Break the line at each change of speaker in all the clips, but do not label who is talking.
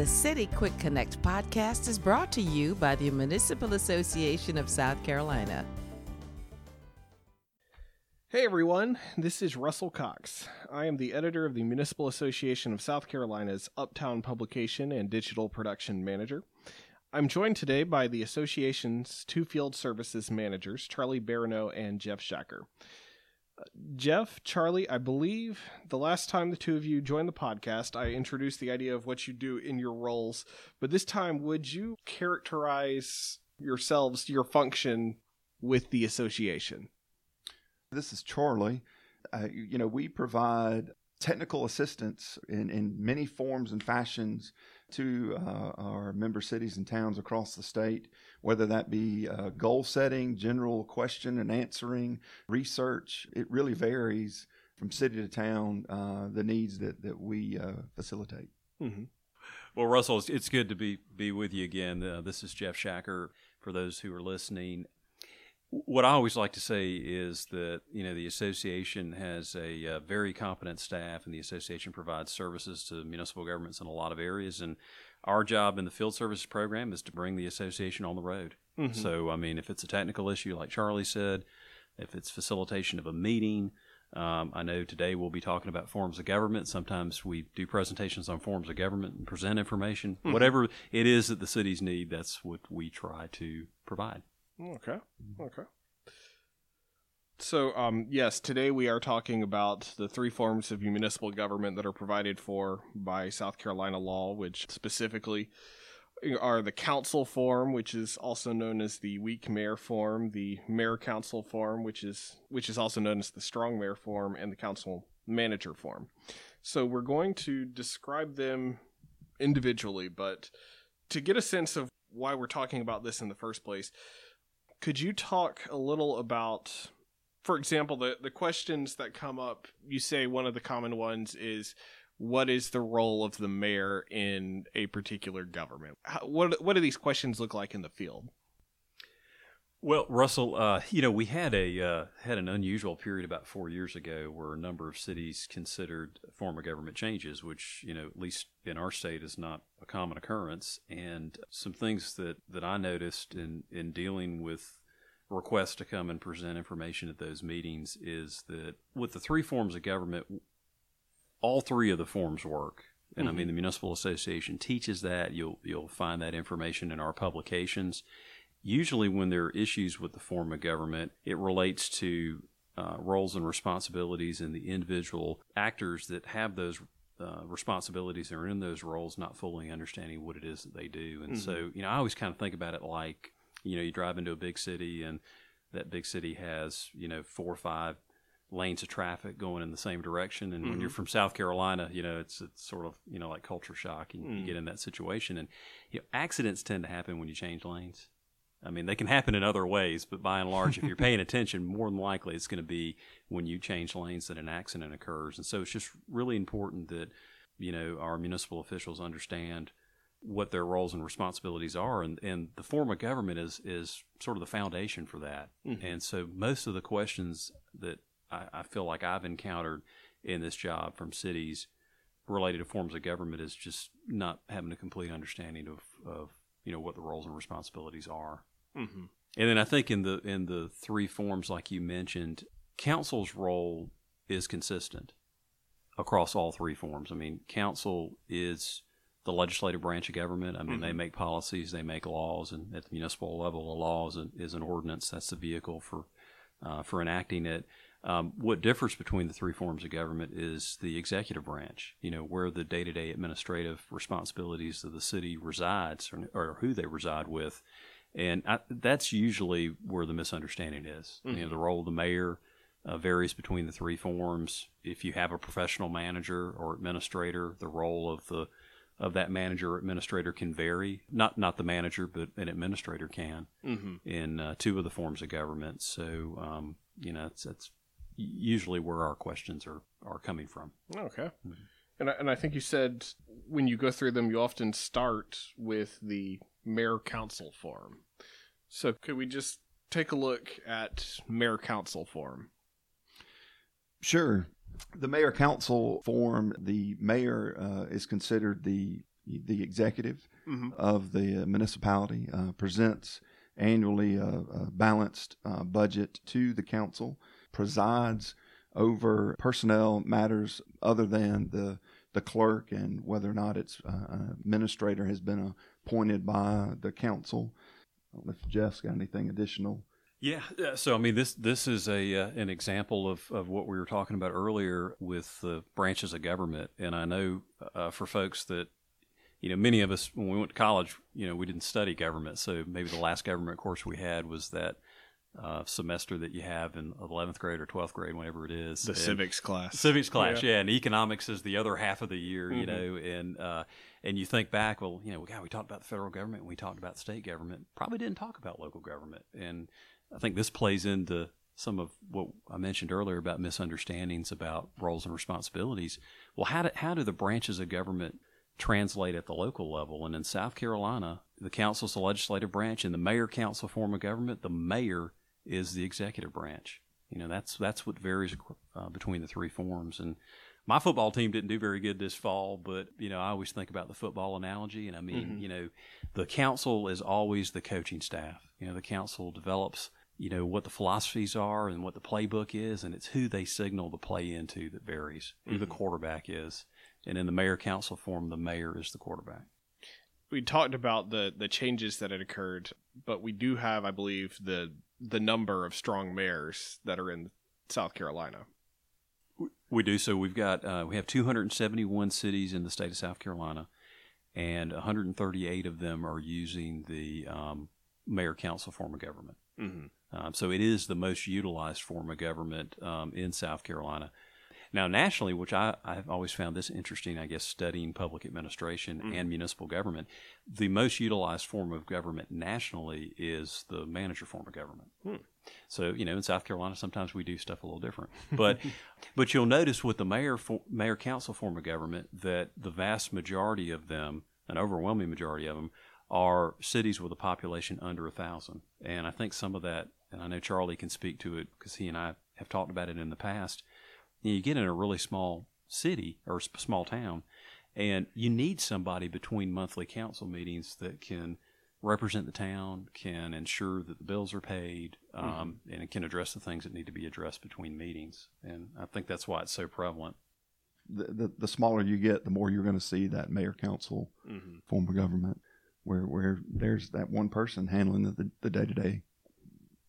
The City Quick Connect podcast is brought to you by the Municipal Association of South Carolina.
Hey everyone, this is Russell Cox. I am the editor of the Municipal Association of South Carolina's Uptown Publication and Digital Production Manager. I'm joined today by the association's two field services managers, Charlie Barrineau and Jeff Shacker. Jeff, Charlie, I believe the last time the two of you joined the podcast, I introduced the idea of what you do in your roles. But this time, would you characterize yourselves, your function with the association?
This is Charlie. Uh, you know, we provide technical assistance in, in many forms and fashions to uh, our member cities and towns across the state, whether that be uh, goal setting, general question and answering, research. It really varies from city to town, uh, the needs that, that we uh, facilitate.
Mm-hmm. Well, Russell, it's good to be, be with you again. Uh, this is Jeff Shacker for those who are listening what I always like to say is that you know the association has a, uh, very competent staff, and the association provides services to municipal governments in a lot of areas. And our job in the field services program is to bring the association on the road. Mm-hmm. So, I mean, if it's a technical issue, like Charlie said, if it's facilitation of a meeting, um, I know today we'll be talking about forms of government. Sometimes we do presentations on forms of government and present information. Mm-hmm. Whatever it is that the cities need, that's what we try to provide.
Okay. Okay. So, um, yes, today we are talking about the three forms of municipal government that are provided for by South Carolina law, which specifically are the council form, which is also known as the weak mayor form, the mayor council form, which is which is also known as the strong mayor form, and the council manager form. So we're going to describe them individually, but to get a sense of why we're talking about this in the first place, could you talk a little about, for example, the, the questions that come up? You say one of the common ones is, what is the role of the mayor in a particular government? How, what, what do these questions look like in the field?
Well, Russell, uh, you know, we had a uh, had an unusual period about four years ago where a number of cities considered form of government changes, which you know, at least in our state, is not a common occurrence. And some things that that I noticed in in dealing with requests to come and present information at those meetings is that with the three forms of government, all three of the forms work. And mm-hmm. I mean, the municipal association teaches that. You'll you'll find that information in our publications usually when there are issues with the form of government, it relates to uh, roles and responsibilities and the individual actors that have those uh, responsibilities or in those roles not fully understanding what it is that they do. And mm-hmm. so, you know, I always kind of think about it like, you know, you drive into a big city and that big city has, you know, four or five lanes of traffic going in the same direction. And mm-hmm. when you're mm-hmm. from South Carolina, you know, it's, it's sort of, you know, like culture shock and mm. you get in that situation. And, you know, accidents tend to happen when you change lanes. I mean, they can happen in other ways, but by and large, if you're paying attention, more than likely it's going to be when you change lanes that an accident occurs. And so it's just really important that, you know, our municipal officials understand what their roles and responsibilities are. And, and the form of government is, is sort of the foundation for that. Mm-hmm. And so most of the questions that I, I feel like I've encountered in this job from cities related to forms of government is just not having a complete understanding of, of you know what the roles and responsibilities are. Mm-hmm. And then I think in the in the three forms, like you mentioned, council's role is consistent across all three forms. I mean, council is the legislative branch of government. I mean, mm-hmm. they make policies, they make laws, and at the municipal level, a law is an, is an ordinance. That's the vehicle for uh, for enacting it. Um, what differs between the three forms of government is the executive branch. You know, where the day-to-day administrative responsibilities of the city resides, or, or who they reside with, and I, that's usually where the misunderstanding is. Mm-hmm. You know, mm-hmm. the role of the mayor uh, varies between the three forms. If you have a professional manager or administrator, the role of the of that manager or administrator can vary. Not not the manager, but an administrator can mm-hmm. in uh, two of the forms of government. So um, you know, that's, that's usually where our questions are are coming from.
Okay. Mm-hmm. And I, and I think you said when you go through them, you often start with the mayor council form. So could we just take a look at mayor council form?
Sure. The mayor council form, the mayor uh, is considered the the executive
Mhm.
of the municipality uh, presents annually a, a balanced uh, budget to the council, presides over personnel matters other than the the clerk and whether or not it's uh, administrator has been appointed by the council. I don't know if Jeff's got anything additional.
Yeah. uh, So I mean, this this is a uh, an example of, of what we were talking about earlier with the branches of government, and I know uh, for folks that you know many of us when we went to college, you know, we didn't study government, so maybe the last government course we had was that uh, semester that you have in eleventh grade or twelfth grade, whenever it is,
The
And-
civics class.
civics class, yeah. and economics is the other half of the year, you
Mhm.
know, and uh, and you think back, well, you know, God, we talked about the federal government, we talked about state government, probably didn't talk about local government, and I think this plays into some of what I mentioned earlier about misunderstandings about roles and responsibilities. Well, how do how do the branches of government translate at the local level? And in South Carolina, the council's the legislative branch, and the mayor council form of government, the mayor is the executive branch. You know, that's that's what varies uh, between the three forms. And my football team didn't do very good this fall, but you know, I always think about the football analogy, and I mean,
Mhm.
you know, the council is always the coaching staff. You know, the council develops, you know, what the philosophies are and what the playbook is, and it's who they signal the play into that varies. Who the
Mhm.
quarterback is, and in the mayor council form, the mayor is the quarterback.
we talked about the the changes that had occurred, but we do have, I believe, the the number of strong mayors that are in South Carolina.
We do. So we've got uh, we have 271 cities in the state of South Carolina, and 138 of them are using the um, mayor council form of government.
Mm-hmm.
Um, so it is the most utilized form of government um, in South Carolina. Now, nationally, which I, I've always found this interesting, I guess, studying public administration
Mm.
and municipal government, the most utilized form of government nationally is the manager form of government.
Hmm.
So, you know, in South Carolina, sometimes we do stuff a little different. But, but you'll notice with the mayor, fo- mayor council form of government that the vast majority of them, an overwhelming majority of them, are cities with a population under a thousand. And I think some of that, and I know Charlie can speak to it because he and I have talked about it in the past. You, know, you get in a really small city or small town, and you need somebody between monthly council meetings that can represent the town, can ensure that the bills are paid, um, and can address the things that need to be addressed between meetings. And I think that's why it's so prevalent.
The, the, the smaller you get, the more you're going to see that mayor council
Mm-hmm.
form of government, where where there's that one person handling the the day to day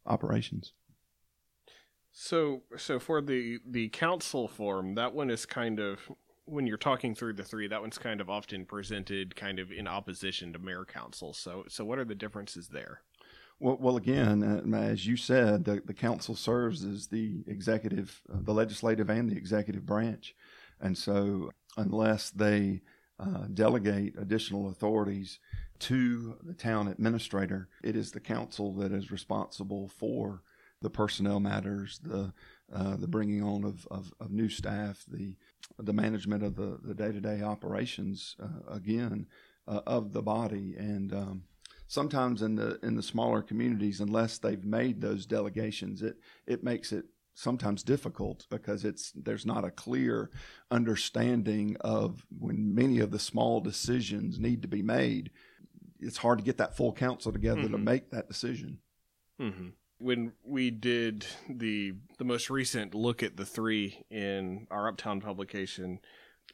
operations.
So, so for the the council form, that one is kind of when you're talking through the three, that one's kind of often presented kind of in opposition to mayor council. So, so what are the differences there?
Well, well again, uh, as you said, the, the council serves as the executive, uh, the legislative, and the executive branch. And so, unless they uh, delegate additional authorities to the town administrator, it is the council that is responsible for the personnel matters, the uh, the bringing on of, of, of new staff, the the management of the the day to day operations uh, again uh, of the body, and um, sometimes in the in the smaller communities, unless they've made those delegations, it it makes it sometimes difficult because it's there's not a clear understanding of when many of the small decisions need to be made. It's hard to get that full council together to
Mhm.
make that decision.
Mm-hmm. When we did the the most recent look at the three in our Uptown publication,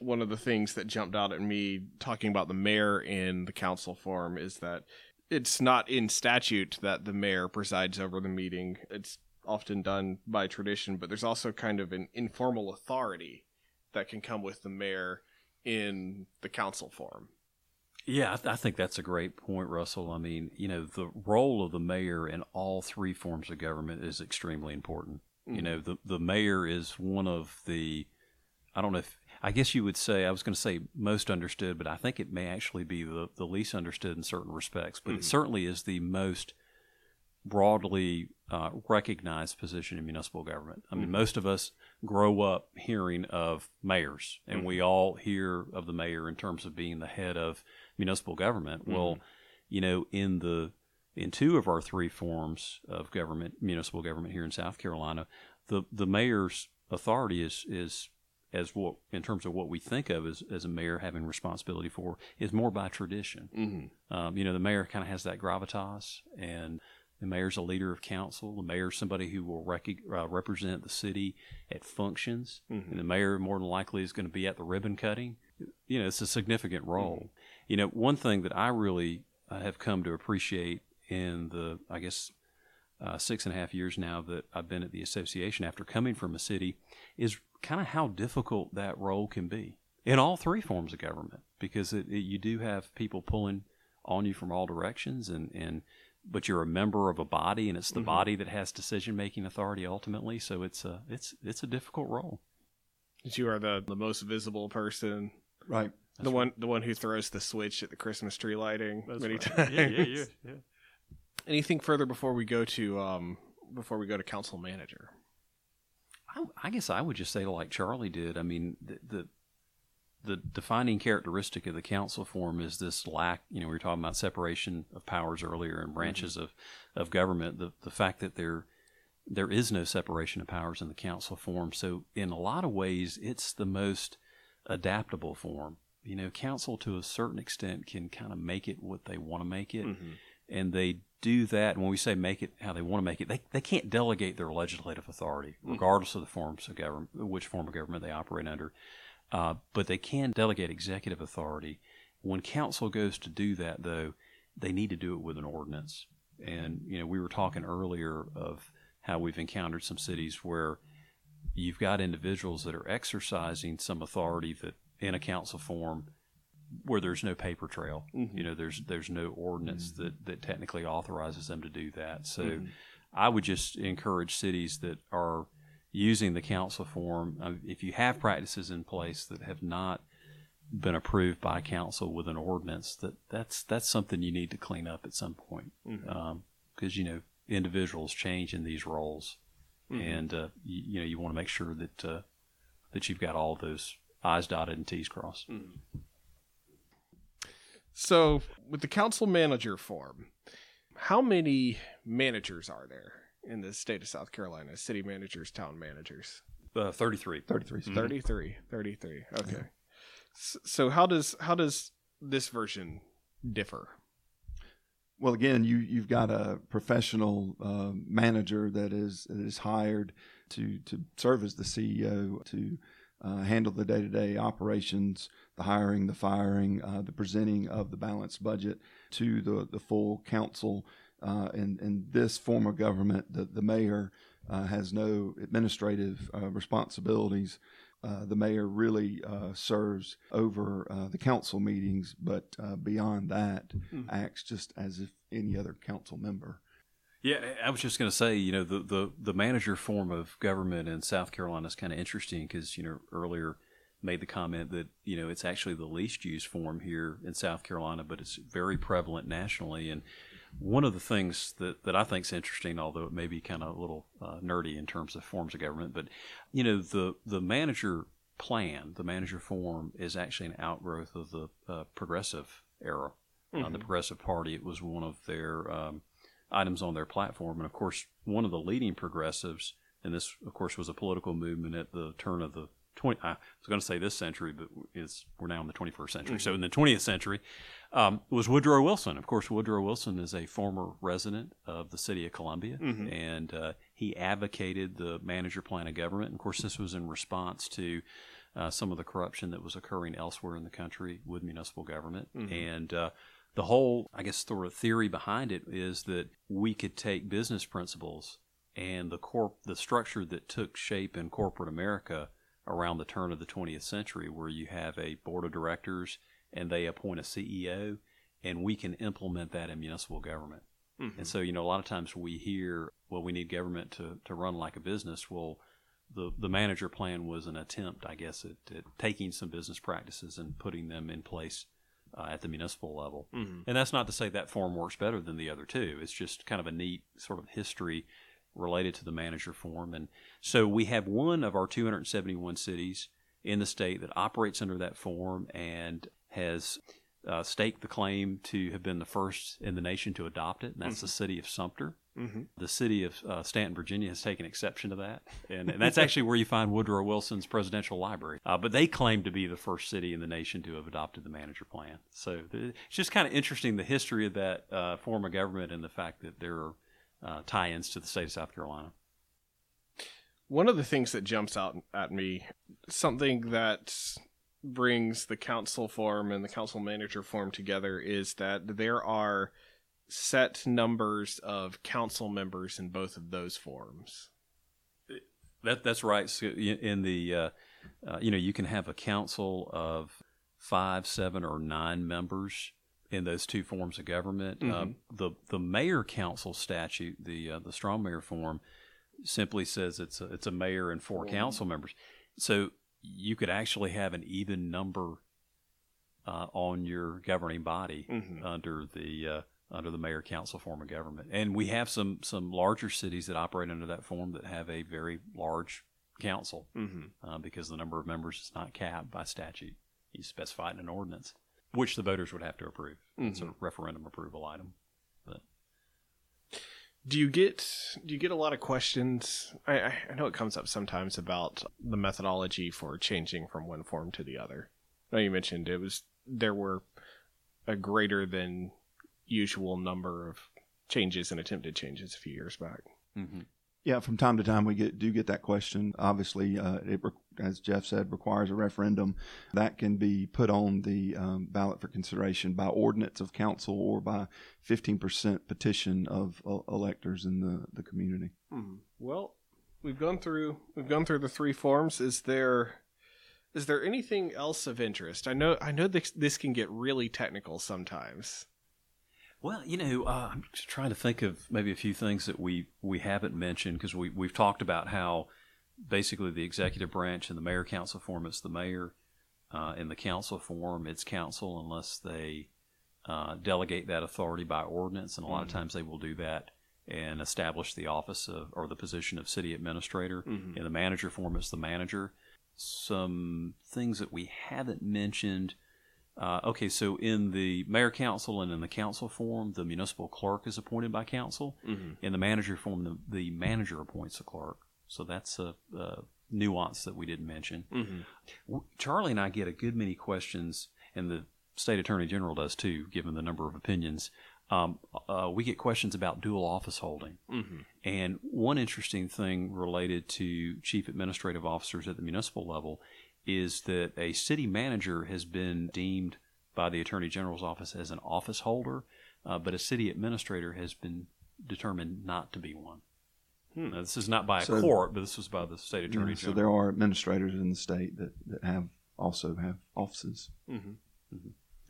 one of the things that jumped out at me talking about the mayor in the council form is that it's not in statute that the mayor presides over the meeting. It's often done by tradition, but there's also kind of an informal authority that can come with the mayor in the council form.
Yeah, I, th- I think that's a great point, Russell. I mean, you know, the role of the mayor in all three forms of government is extremely important. You know, the the mayor is one of the, I don't know if I guess you would say I was going to say most understood, but I think it may actually be the the least understood in certain respects. But
Mhm.
it certainly is the most broadly uh, recognized position in municipal government. I mean,
Mhm.
most of us grow up hearing of mayors, and we all hear of the mayor in terms of being the head of municipal government. Well, you know, in the in two of our three forms of government, municipal government here in South Carolina, the the mayor's authority is is as what in terms of what we think of as, as a mayor having responsibility for is more by tradition.
Mm-hmm.
Um, you know, the mayor kind of has that gravitas, and the mayor's a leader of council. The mayor's somebody who will rec- uh, represent the city at functions.
Mhm.
And the mayor more than likely is going to be at the ribbon cutting. You know, it's a significant role. You know, one thing that I really uh, have come to appreciate in the, I guess, uh, six and a half years now that I've been at the association after coming from a city is kind of how difficult that role can be in all three forms of government because it, it, you do have people pulling on you from all directions and, and but you're a member of a body and it's the
Mhm.
body that has decision making authority ultimately so it's a it's it's a difficult role
You are the, the most visible person,
Right.
The
That's
one the one who throws the switch at the Christmas tree lighting
That's
many
right.
times.
yeah, yeah, yeah, yeah.
Anything further before we go to um before we go to council manager?
I, I guess I would just say like Charlie did. I mean, the, the the defining characteristic of the council form is this lack. You know, we were talking about separation of powers earlier and branches of, of government. The the fact that there there is no separation of powers in the council form. So in a lot of ways, it's the most adaptable form. You know, council to a certain extent can kind of make it what they want to make it
Mhm.
and they do that. And when we say make it how they want to make it, they, they can't delegate their legislative authority, regardless of the forms of government, which form of government they operate under. Uh, but they can delegate executive authority. When council goes to do that, though, they need to do it with an ordinance. And you know, we were talking earlier of how we've encountered some cities where you've got individuals that are exercising some authority that in a council form where there's no paper trail.
Mhm.
You know, there's there's no ordinance that, that technically authorizes them to do that. So
Mhm.
I would just encourage cities that are using the council form, um, if you have practices in place that have not been approved by council with an ordinance, that that's that's something you need to clean up at some point, because you know individuals change in these roles,
Mhm.
and uh, you, you know you want to make sure that uh, that you've got all those I's dotted and T's crossed.
So, with the council manager form, how many managers are there in the state of South Carolina? City managers, town managers?
Uh, Thirty-three.
33.
Mhm.
33. 33. Okay. S- So how does how does this version differ?
Well, again, you you've got a professional uh, manager that is that is hired to to serve as the CEO to uh, handle the day to day operations, the hiring, the firing, uh, the presenting of the balanced budget to the the full council. Uh, in in this form of government, the the mayor uh, has no administrative uh, responsibilities. Uh, the mayor really uh, serves over uh, the council meetings, but uh, beyond that,
Mhm.
acts just as if any other council member.
Yeah, I was just going to say, you know, the, the, the manager form of government in South Carolina is kind of interesting because, you know, earlier made the comment that, you know, it's actually the least used form here in South Carolina, but it's very prevalent nationally. And one of the things that, that I think is interesting, although it may be kind of a little uh, nerdy in terms of forms of government, but, you know, the, the manager plan, the manager form is actually an outgrowth of the uh, progressive era. Uh, the Progressive Party, it was one of their um, items on their platform. And of course, one of the leading progressives, and this, of course, was a political movement at the turn of the 20, I was going to say this century, but it's, we're now in the 21st century. So in the 20th century, um, was Woodrow Wilson. Of course, Woodrow Wilson is a former resident of the city of Columbia,
Mhm.
and uh, he advocated the manager plan of government. And of course, this was in response to uh, some of the corruption that was occurring elsewhere in the country with municipal government.
Mhm.
And uh, the whole, I guess, sort of theory behind it is that we could take business principles and the corp, the structure that took shape in corporate America around the turn of the 20th century, where you have a board of directors and they appoint a CEO, and we can implement that in municipal government.
Mhm.
And so, you know, a lot of times we hear, well, we need government to, to run like a business. Well, the, the manager plan was an attempt, I guess, at, at taking some business practices and putting them in place uh, at the municipal level.
Mhm.
And that's not to say that form works better than the other two. It's just kind of a neat sort of history related to the manager form. And so we have one of our 271 cities in the state that operates under that form and has uh, staked the claim to have been the first in the nation to adopt it, and that's the city of Sumter.
Mm-hmm.
The city of uh, Staunton, Virginia, has taken exception to that, and, and that's actually where you find Woodrow Wilson's presidential library. Uh, but they claim to be the first city in the nation to have adopted the manager plan. So it's just kind of interesting the history of that uh, form of government and the fact that there are uh, tie-ins to the state of South Carolina.
One of the things that jumps out at me, something that brings the council form and the council manager form together, is that there are set numbers of council members in both of those forms.
That that's right. So in the uh, uh, you know you can have a council of five, seven, or nine members in those two forms of government.
Mm-hmm.
Uh, the the mayor council statute, the uh, the strong mayor form, simply says it's a, it's a mayor and four council members. So you could actually have an even number uh, on your governing body
Mhm.
under the uh, under the mayor council form of government. And we have some some larger cities that operate under that form that have a very large council
Mm-hmm.
uh, because the number of members is not capped by statute. You specify it in an ordinance, which the voters would have to approve. It's a referendum approval item. But
Do you get do you get a lot of questions? I, I I know it comes up sometimes about the methodology for changing from one form to the other. I know you mentioned it was there were a greater than usual number of changes and attempted changes a few years back.
Yeah, from time to time we get do get that question. Obviously, uh, it as Jeff said requires a referendum that can be put on the um, ballot for consideration by ordinance of council or by fifteen percent petition of uh, electors in the the community.
Well, we've gone through we've gone through the three forms. Is there is there anything else of interest? I know I know this this can get really technical sometimes.
Well, you know, uh, I'm just trying to think of maybe a few things that we we haven't mentioned because we we've talked about how basically the executive branch in the mayor council form it's the mayor, uh, in the council form it's council unless they uh, delegate that authority by ordinance, and a lot of times they will do that and establish the office of or the position of city administrator. In the manager form, it's the manager. Some things that we haven't mentioned. Uh, okay, so in the mayor council and in the council form, the municipal clerk is appointed by council. In the manager form, the, the manager appoints the clerk. So that's a, a nuance that we didn't mention. W- Charlie and I get a good many questions, and the state attorney general does too, given the number of opinions. Um, uh, we get questions about dual office holding. And one interesting thing related to chief administrative officers at the municipal level is that a city manager has been deemed by the attorney general's office as an office holder, uh, but a city administrator has been determined not to be one. Now, this is not by a
So-
court, but this was by the state attorney
Yeah, so there are administrators in the state that, that have also have offices.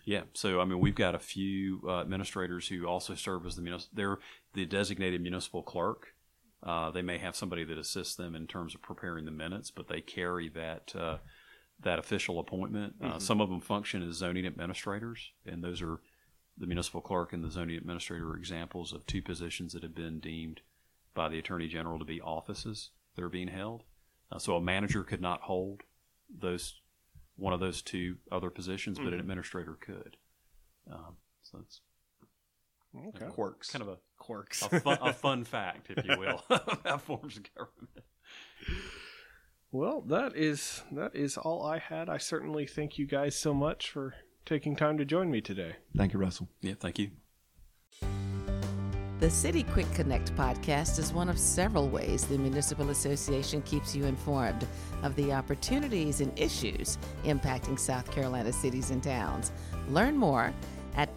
Yeah, so I mean, we've got a few uh, administrators who also serve as the municipal. They're the designated municipal clerk. Uh, they may have somebody that assists them in terms of preparing the minutes, but they carry that uh, that official appointment. Uh, some of them function as zoning administrators, and those are the municipal clerk and the zoning administrator are examples of two positions that have been deemed by the attorney general to be offices that are being held. Uh, so a manager could not hold those one of those two other positions, but an administrator could. Um, so it's
Okay.
Quirks.
kind of a,
Quirks.
a, fun, a fun fact, if you will, about forms of government.
Well, that is that is all I had. I certainly thank you guys so much for taking time to join me today.
Thank you, Russell.
Yeah, thank you.
The City Quick Connect podcast is one of several ways the Municipal Association keeps you informed of the opportunities and issues impacting South Carolina cities and towns. Learn more at